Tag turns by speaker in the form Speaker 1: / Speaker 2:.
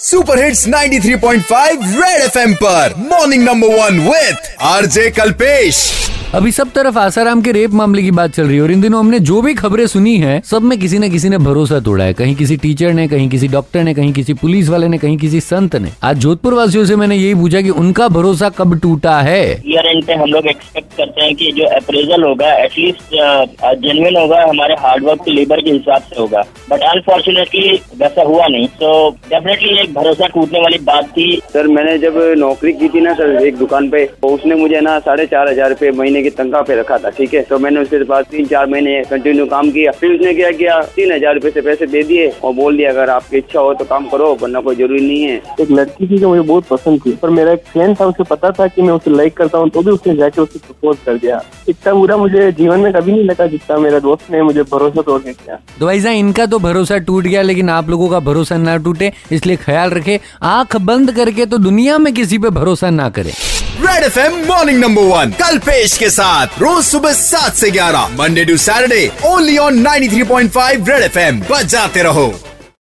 Speaker 1: Super hits 93.5 red FM पर। Morning number one with RJ Kalpesh
Speaker 2: अभी सब तरफ़ आसाराम के रेप मामले की बात चल रही है और इन दिनों हमने जो भी खबरें सुनी है सब में किसी न किसी ने भरोसा तोड़ा है। कहीं किसी टीचर ने कहीं किसी डॉक्टर ने कहीं किसी पुलिस वाले ने कहीं किसी संत ने। आज जोधपुर वासियों से मैंने यही पूछा कि उनका भरोसा कब टूटा है?
Speaker 3: ईयर एंड पे हम लोग एक्सपेक्ट करते हैं कि जो अप्रेजल होगा एटलीस्ट जेनुअन होगा हमारे हार्डवर्क के लेबर के हिसाब से होगा। बट अनफॉर्चुनेटली वैसा हुआ नहीं। तो डेफिनेटली एक भरोसा टूटने वाली बात थी।
Speaker 4: सर मैंने जब नौकरी की थी ना सर एक दुकान पे तो उसने मुझे ना साढ़े चार हज़ार रूपए महीने की तनख्वाह पे रखा था ठीक है? तो मैंने उसके बाद तीन चार महीने कंटिन्यू काम किया। फिर उसने क्या किया? तीन हज़ार रूपए से पैसे दे दिए और बोल दिया अगर आपकी इच्छा हो तो काम करो वरना कोई ज़रूरी नहीं है।
Speaker 5: एक लड़की थी जो मुझे बहुत पसंद थी पर मेरा एक फ्रेंड था उसे पता था की मैं उसे लाइक करता हूँ तो भी उसने जाके उसे प्रपोज कर दिया। इतना बुरा मुझे जीवन में कभी नहीं लगा जितना मेरा दोस्त ने मुझे भरोसा तोड़ के किया।
Speaker 2: तो भाई इनका तो भरोसा टूट गया लेकिन आप लोगों का भरोसा ना टूटे इसलिए ख्याल रखे आँख बंद करके तो दुनिया में किसी पे भरोसा ना करें।
Speaker 1: Red F M morning number one Kalpesh के साथ। रोज सुबह सात से ग्यारह Monday to Saturday only on 93.5 red F M बजाते रहो।